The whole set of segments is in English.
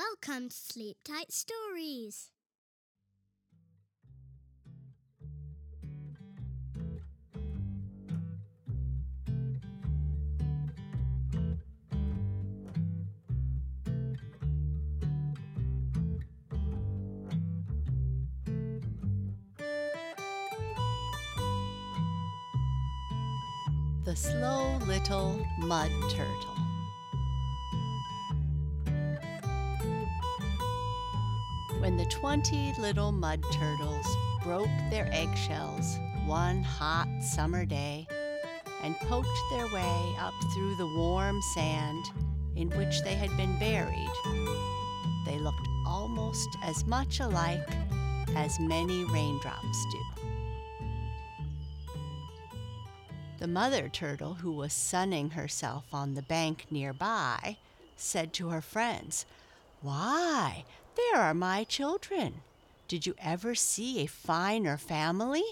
Welcome to Sleep Tight Stories. The Slow Little Mud Turtle. When the twenty little mud turtles broke their eggshells one hot summer day and poked their way up through the warm sand in which they had been buried, they looked almost as much alike as many raindrops do. The mother turtle, who was sunning herself on the bank nearby, said to her friends, Why, there are my children. Did you ever see a finer family?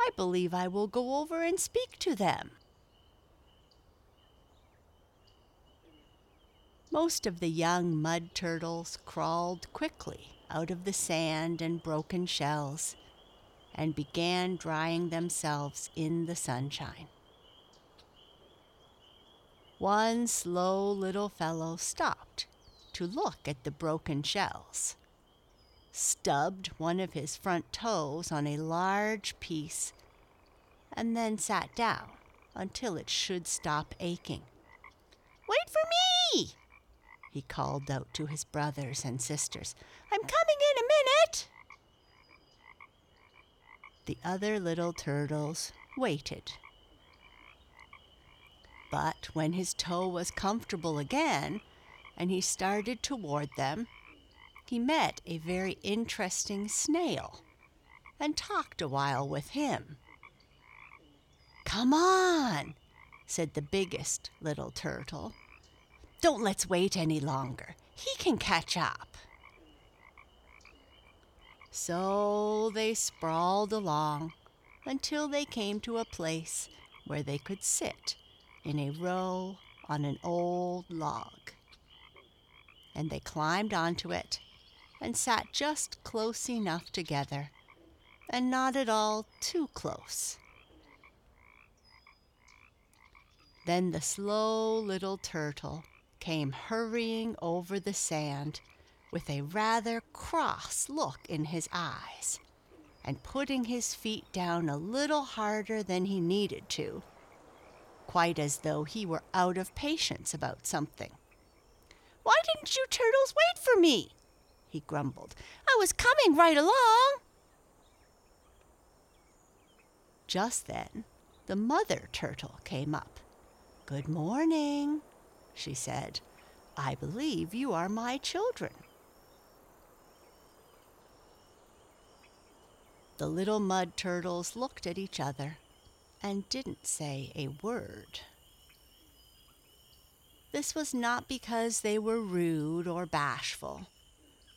I believe I will go over and speak to them. Most of the young mud turtles crawled quickly out of the sand and broken shells and began drying themselves in the sunshine. One slow little fellow stopped to look at the broken shells, stubbed one of his front toes on a large piece, and then sat down until it should stop aching. Wait for me! he called out to his brothers and sisters. I'm coming in a minute! The other little turtles waited. But when his toe was comfortable again and he started toward them, he met a very interesting snail and talked a while with him. Come on, said the biggest little turtle. Don't let's wait any longer. He can catch up. So they sprawled along until they came to a place where they could sit in a row on an old log. And they climbed onto it and sat just close enough together and not at all too close. Then the slow little turtle came hurrying over the sand with a rather cross look in his eyes and putting his feet down a little harder than he needed to, quite as though he were out of patience about something. Why didn't you turtles wait for me? he grumbled. I was coming right along. Just then, the mother turtle came up. Good morning, she said. I believe you are my children. The little mud turtles looked at each other and didn't say a word. This was not because they were rude or bashful,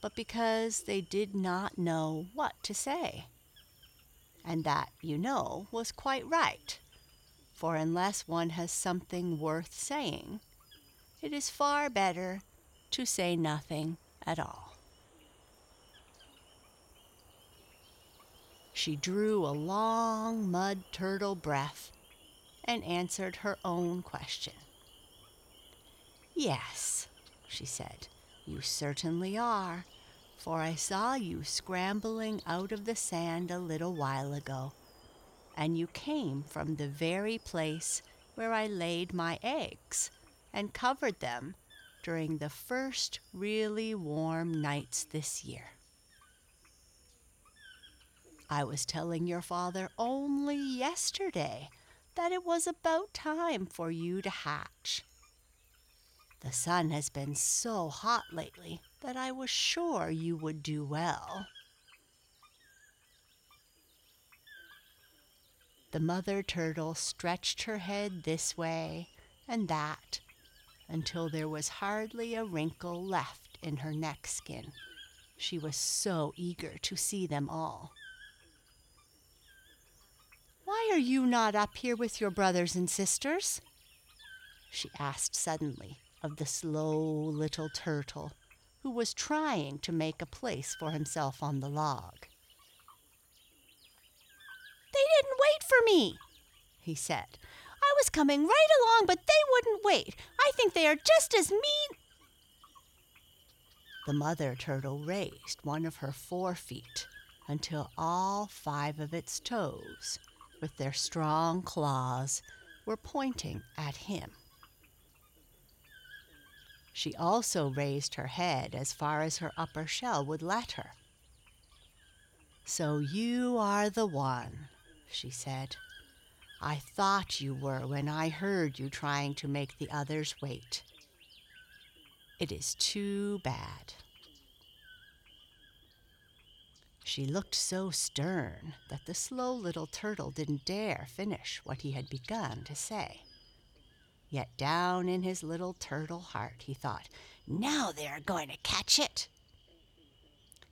but because they did not know what to say. And that, you know, was quite right, for unless one has something worth saying, it is far better to say nothing at all. She drew a long mud turtle breath and answered her own question. Yes, she said, you certainly are, for I saw you scrambling out of the sand a little while ago, and you came from the very place where I laid my eggs and covered them during the first really warm nights this year. I was telling your father only yesterday that it was about time for you to hatch. The sun has been so hot lately that I was sure you would do well. The mother turtle stretched her head this way and that until there was hardly a wrinkle left in her neck skin. She was so eager to see them all. Why are you not up here with your brothers and sisters? she asked suddenly of the slow little turtle, who was trying to make a place for himself on the log. They didn't wait for me, he said. I was coming right along, but they wouldn't wait. I think they are just as mean. The mother turtle raised one of her forefeet until all five of its toes, with their strong claws, were pointing at him. She also raised her head as far as her upper shell would let her. So you are the one, she said. I thought you were when I heard you trying to make the others wait. It is too bad. She looked so stern that the slow little turtle didn't dare finish what he had begun to say. Yet down in his little turtle heart he thought, now they are going to catch it.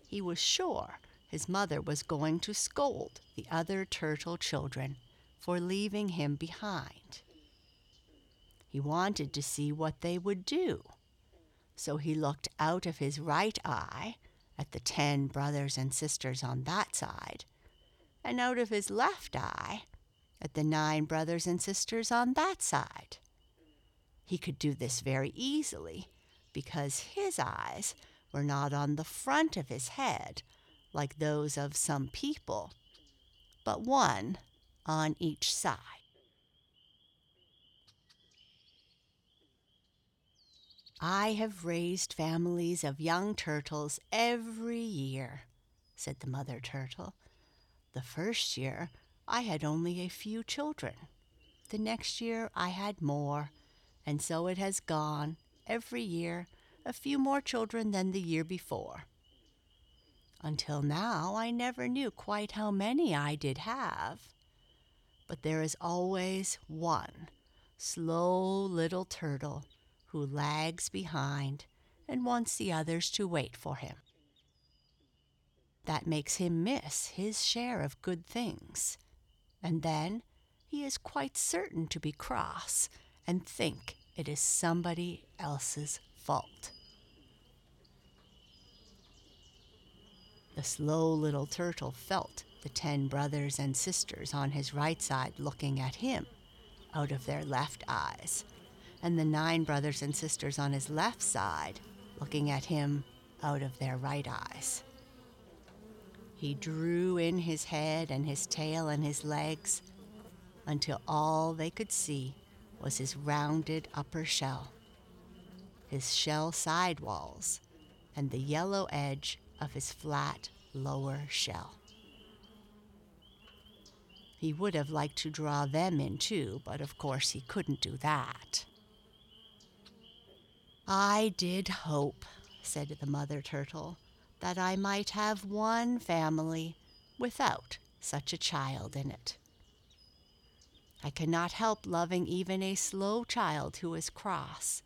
He was sure his mother was going to scold the other turtle children for leaving him behind. He wanted to see what they would do, so he looked out of his right eye at the ten brothers and sisters on that side, and out of his left eye at the nine brothers and sisters on that side. He could do this very easily because his eyes were not on the front of his head like those of some people, but one on each side. I have raised families of young turtles every year, said the mother turtle. The first year I had only a few children. The next year I had more, and so it has gone every year a few more children than the year before. Until now, I never knew quite how many I did have. But there is always one slow little turtle who lags behind and wants the others to wait for him. That makes him miss his share of good things. And then he is quite certain to be cross and think it is somebody else's fault. The slow little turtle felt the ten brothers and sisters on his right side looking at him out of their left eyes, and the nine brothers and sisters on his left side looking at him out of their right eyes. He drew in his head and his tail and his legs until all they could see was his rounded upper shell, his shell side walls, and the yellow edge of his flat lower shell. He would have liked to draw them in too, but of course he couldn't do that. I did hope, said the mother turtle, that I might have one family without such a child in it. I cannot help loving even a slow child who is cross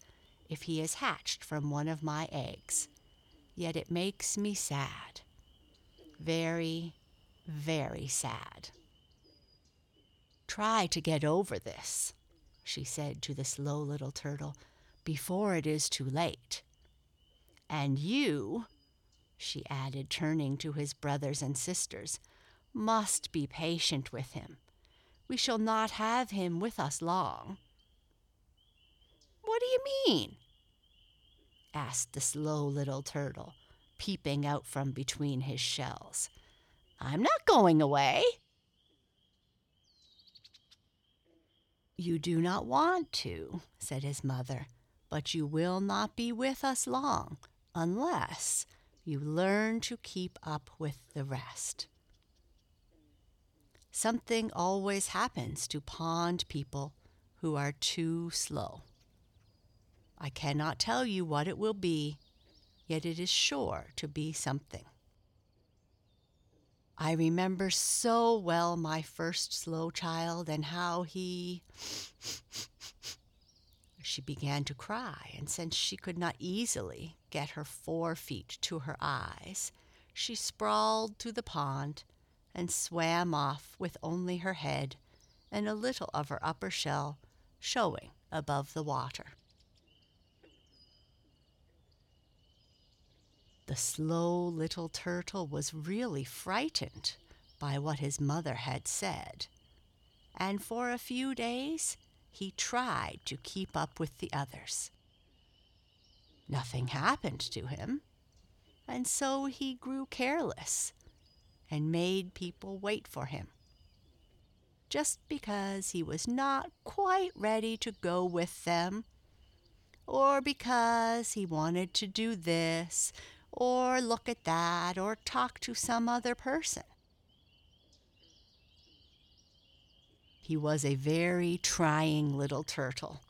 if he is hatched from one of my eggs yet it makes me sad. Very, very sad. Try to get over this, she said to the slow little turtle, before it is too late. And you, she added, turning to his brothers and sisters, must be patient with him. We shall not have him with us long. What do you mean? asked the slow little turtle, peeping out from between his shells. I'm not going away. You do not want to, said his mother, but you will not be with us long unless you learn to keep up with the rest. Something always happens to pond people who are too slow. I cannot tell you what it will be, yet it is sure to be something. I remember so well my first slow child and how he. she began to cry, and since she could not easily get her four feet to her eyes, she sprawled to the pond and swam off with only her head and a little of her upper shell showing above the water. The slow little turtle was really frightened by what his mother had said, and for a few days he tried to keep up with the others. Nothing happened to him, and so he grew careless and made people wait for him. Just because he was not quite ready to go with them, or because he wanted to do this or look at that, or talk to some other person. He was a very trying little turtle,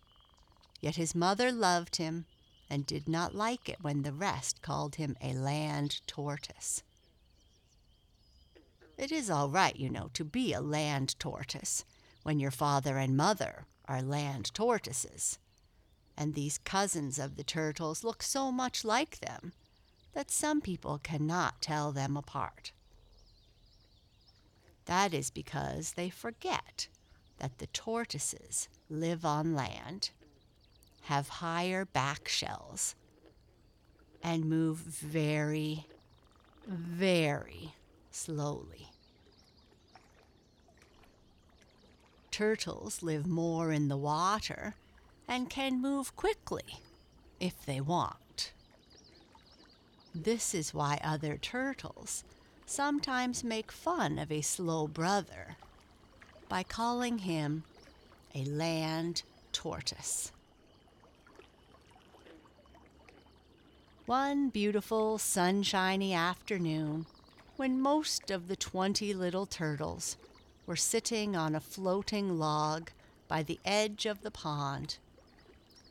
yet his mother loved him and did not like it when the rest called him a land tortoise. It is all right, you know, to be a land tortoise when your father and mother are land tortoises. And these cousins of the turtles look so much like them that some people cannot tell them apart. That is because they forget that the tortoises live on land, have higher back shells, and move very, very slowly. Turtles live more in the water and can move quickly if they want. This is why other turtles sometimes make fun of a slow brother by calling him a land tortoise. One beautiful sunshiny afternoon, when most of the twenty little turtles were sitting on a floating log by the edge of the pond,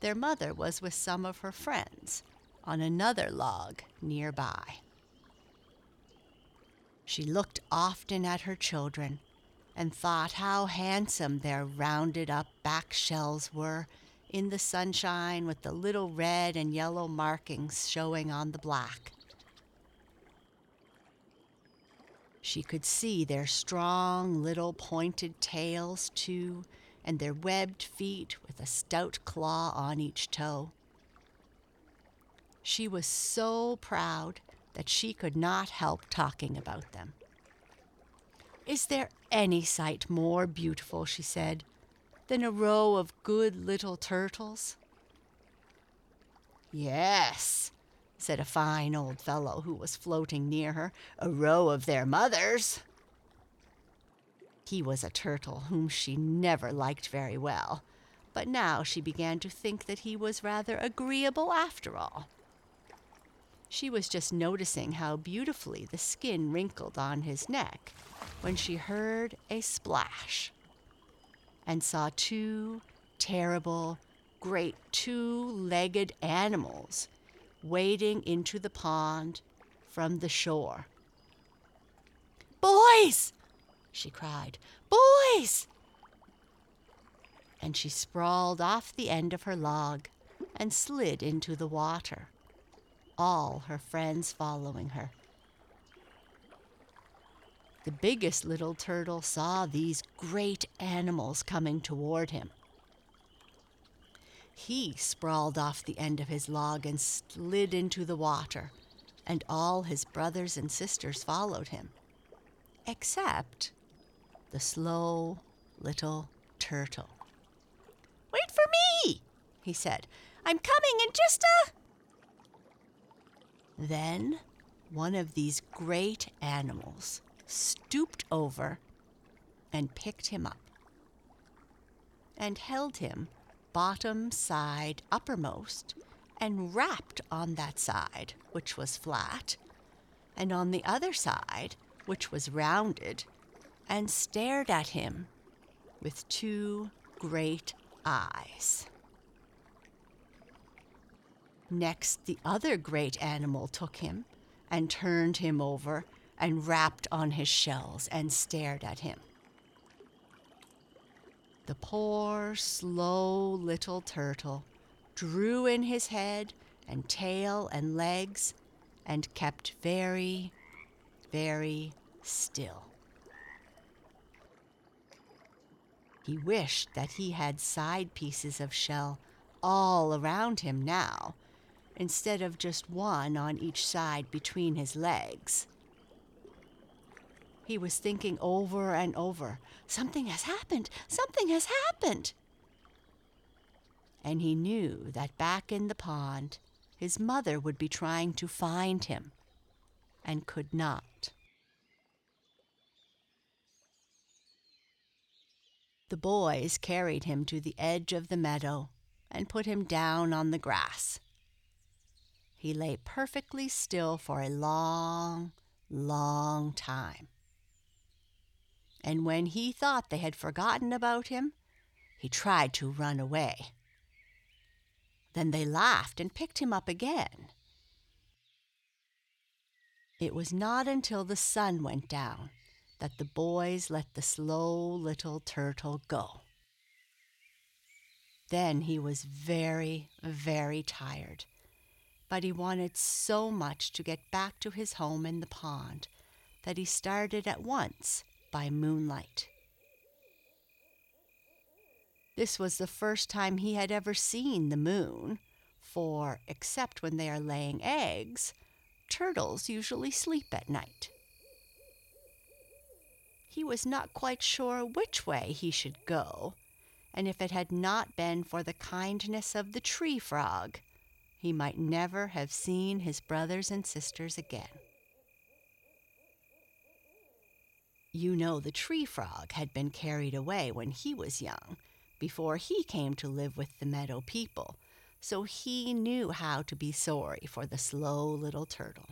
their mother was with some of her friends on another log nearby. She looked often at her children and thought how handsome their rounded up back shells were in the sunshine with the little red and yellow markings showing on the black. She could see their strong little pointed tails, too, and their webbed feet with a stout claw on each toe. She was so proud that she could not help talking about them. Is there any sight more beautiful, she said, than a row of good little turtles? Yes, said a fine old fellow who was floating near her, a row of their mothers. He was a turtle whom she never liked very well, but now she began to think that he was rather agreeable after all. She was just noticing how beautifully the skin wrinkled on his neck when she heard a splash and saw two terrible, great two legged animals wading into the pond from the shore. Boys! she cried. Boys! And she sprawled off the end of her log and slid into the water all her friends following her. The biggest little turtle saw these great animals coming toward him. He sprawled off the end of his log and slid into the water, and all his brothers and sisters followed him, except the slow little turtle. Wait for me, he said. I'm coming in just a. Then one of these great animals stooped over and picked him up and held him bottom side uppermost and rapped on that side, which was flat, and on the other side, which was rounded, and stared at him with two great eyes. Next, the other great animal took him and turned him over and rapped on his shells and stared at him. The poor, slow little turtle drew in his head and tail and legs and kept very, very still. He wished that he had side pieces of shell all around him now instead of just one on each side between his legs. He was thinking over and over, Something has happened! Something has happened! And he knew that back in the pond, his mother would be trying to find him and could not. The boys carried him to the edge of the meadow and put him down on the grass. He lay perfectly still for a long, long time. And when he thought they had forgotten about him, he tried to run away. Then they laughed and picked him up again. It was not until the sun went down that the boys let the slow little turtle go. Then he was very, very tired, but he wanted so much to get back to his home in the pond that he started at once by moonlight. This was the first time he had ever seen the moon, for, except when they are laying eggs, turtles usually sleep at night. He was not quite sure which way he should go, and if it had not been for the kindness of the tree frog, he might never have seen his brothers and sisters again. You know, the tree frog had been carried away when he was young, before he came to live with the meadow people, so he knew how to be sorry for the slow little turtle.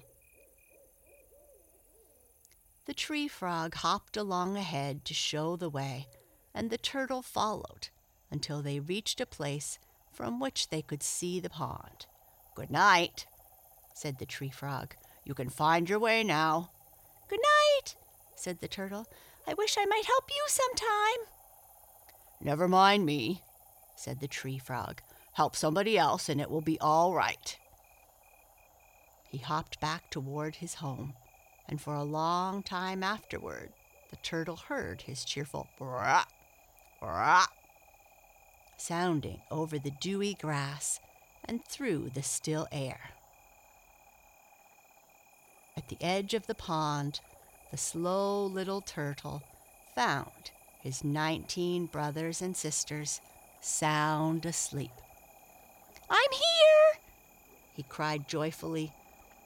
The tree frog hopped along ahead to show the way, and the turtle followed until they reached a place from which they could see the pond. Good night, said the tree frog. You can find your way now. Good night, said the turtle. I wish I might help you sometime. Never mind me, said the tree frog. Help somebody else and it will be all right. He hopped back toward his home and for a long time afterward the turtle heard his cheerful brah, brah, sounding over the dewy grass and through the still air. At the edge of the pond, the slow little turtle found his nineteen brothers and sisters sound asleep. I'm here! he cried joyfully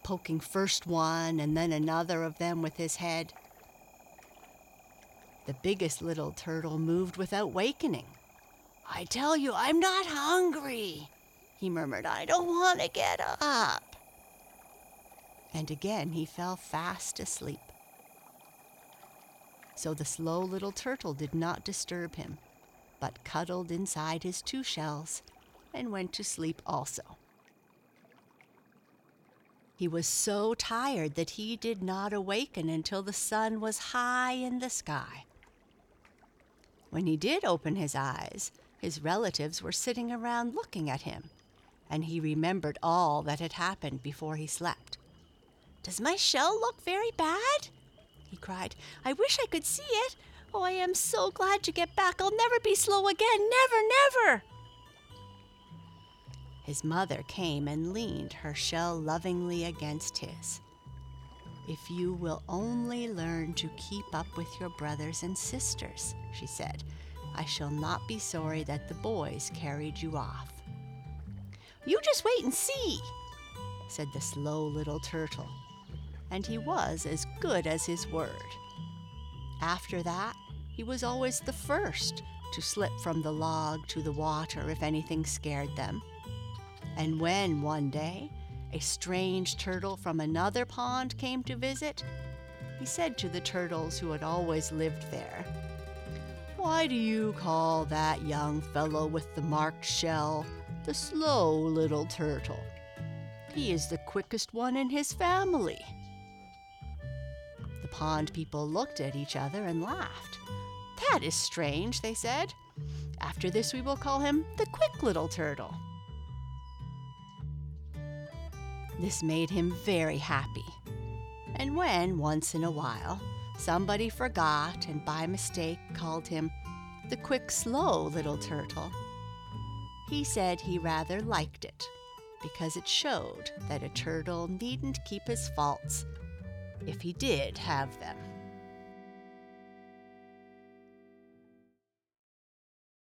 poking first one and then another of them with his head. The biggest little turtle moved without wakening. I tell you, I'm not hungry, he murmured. I don't want to get up. And again he fell fast asleep. So the slow little turtle did not disturb him, but cuddled inside his two shells and went to sleep also. He was so tired that he did not awaken until the sun was high in the sky. When he did open his eyes, his relatives were sitting around looking at him, and he remembered all that had happened before he slept. Does my shell look very bad? He cried. I wish I could see it. Oh, I am so glad to get back. I'll never be slow again. Never, never. His mother came and leaned her shell lovingly against his. If you will only learn to keep up with your brothers and sisters, she said, I shall not be sorry that the boys carried you off. You just wait and see, said the slow little turtle. And he was as good as his word. After that, he was always the first to slip from the log to the water if anything scared them and when one day a strange turtle from another pond came to visit, he said to the turtles who had always lived there, Why do you call that young fellow with the marked shell the slow little turtle? He is the quickest one in his family. The pond people looked at each other and laughed. That is strange, they said. After this, we will call him the quick little turtle. This made him very happy. And when, once in a while, somebody forgot and by mistake called him the quick, slow little turtle, he said he rather liked it because it showed that a turtle needn't keep his faults if he did have them.